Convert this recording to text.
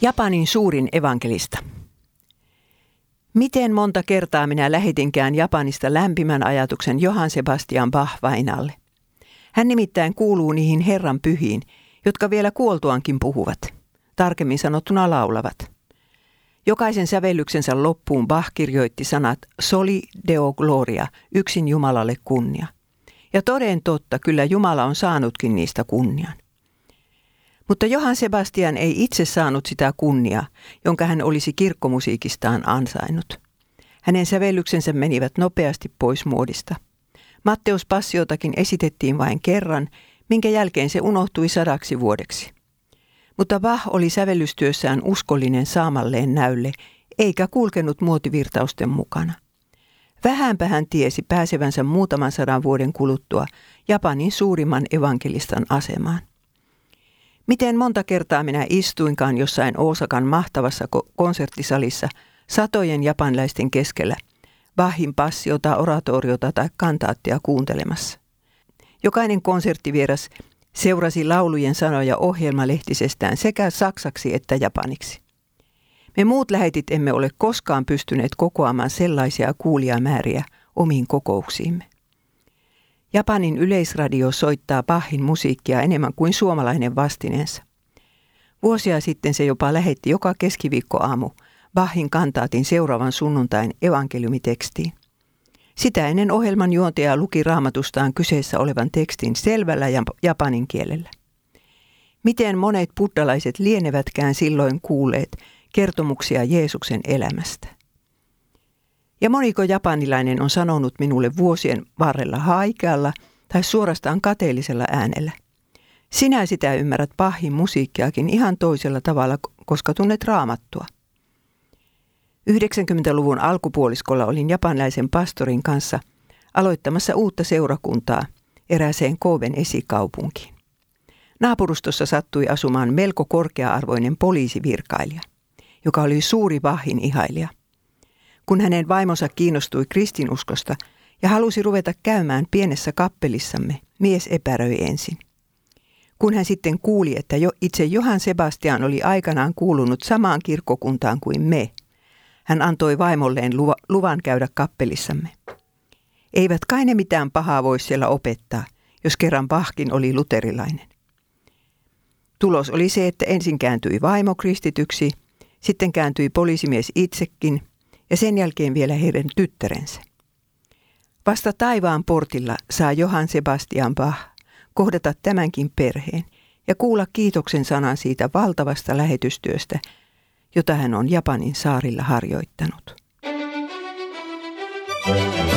Japanin suurin evankelista. Miten monta kertaa minä lähetinkään Japanista lämpimän ajatuksen Johann Sebastian Bach vainalle. Hän nimittäin kuuluu niihin Herran pyhiin, jotka vielä kuoltuankin puhuvat, tarkemmin sanottuna laulavat. Jokaisen sävellyksensä loppuun Bach kirjoitti sanat Soli Deo Gloria, yksin Jumalalle kunnia. Ja toden totta, kyllä Jumala on saanutkin niistä kunnian. Mutta Johan Sebastian ei itse saanut sitä kunniaa, jonka hän olisi kirkkomusiikistaan ansainnut. Hänen sävellyksensä menivät nopeasti pois muodista. Matteus Passiotakin esitettiin vain kerran, minkä jälkeen se unohtui sadaksi vuodeksi. Mutta Bach oli sävellystyössään uskollinen saamalleen näylle, eikä kulkenut muotivirtausten mukana. Vähänpä hän tiesi pääsevänsä muutaman sadan vuoden kuluttua Japanin suurimman evankelistan asemaan. Miten monta kertaa minä istuinkaan jossain Oosakan mahtavassa konserttisalissa satojen japanlaisten keskellä, Bahin passiota, oratoriota tai kantaattia kuuntelemassa. Jokainen konserttivieras seurasi laulujen sanoja ohjelmalehtisestään sekä saksaksi että japaniksi. Me muut lähetit emme ole koskaan pystyneet kokoamaan sellaisia kuulijamääriä omiin kokouksiimme. Japanin yleisradio soittaa Bachin musiikkia enemmän kuin suomalainen vastineensa. Vuosia sitten se jopa lähetti joka keskiviikkoaamu Bachin kantaatin seuraavan sunnuntain evankeliumitekstiin. Sitä ennen ohjelman juontaja luki raamatustaan kyseessä olevan tekstin selvällä japanin kielellä. Miten monet buddalaiset lienevätkään silloin kuulleet kertomuksia Jeesuksen elämästä. Ja moniko japanilainen on sanonut minulle vuosien varrella haikealla tai suorastaan kateellisella äänellä. Sinä sitä ymmärrät pahin musiikkiakin ihan toisella tavalla, koska tunnet raamattua. 90-luvun alkupuoliskolla olin japanilaisen pastorin kanssa aloittamassa uutta seurakuntaa erääseen Kooben esikaupunkiin. Naapurustossa sattui asumaan melko korkea-arvoinen poliisivirkailija, joka oli suuri vahin ihailija kun hänen vaimonsa kiinnostui kristinuskosta ja halusi ruveta käymään pienessä kappelissamme, mies epäröi ensin. Kun hän sitten kuuli, että jo itse Johan Sebastian oli aikanaan kuulunut samaan kirkkokuntaan kuin me, hän antoi vaimolleen luvan käydä kappelissamme. Eivät kai ne mitään pahaa voi siellä opettaa, jos kerran Bahkin oli luterilainen. Tulos oli se, että ensin kääntyi vaimo kristityksi, sitten kääntyi poliisimies itsekin ja sen jälkeen vielä heidän tyttärensä. Vasta taivaan portilla saa Johann Sebastian Bach kohdata tämänkin perheen ja kuulla kiitoksen sanan siitä valtavasta lähetystyöstä, jota hän on Japanin saarilla harjoittanut. Thank you.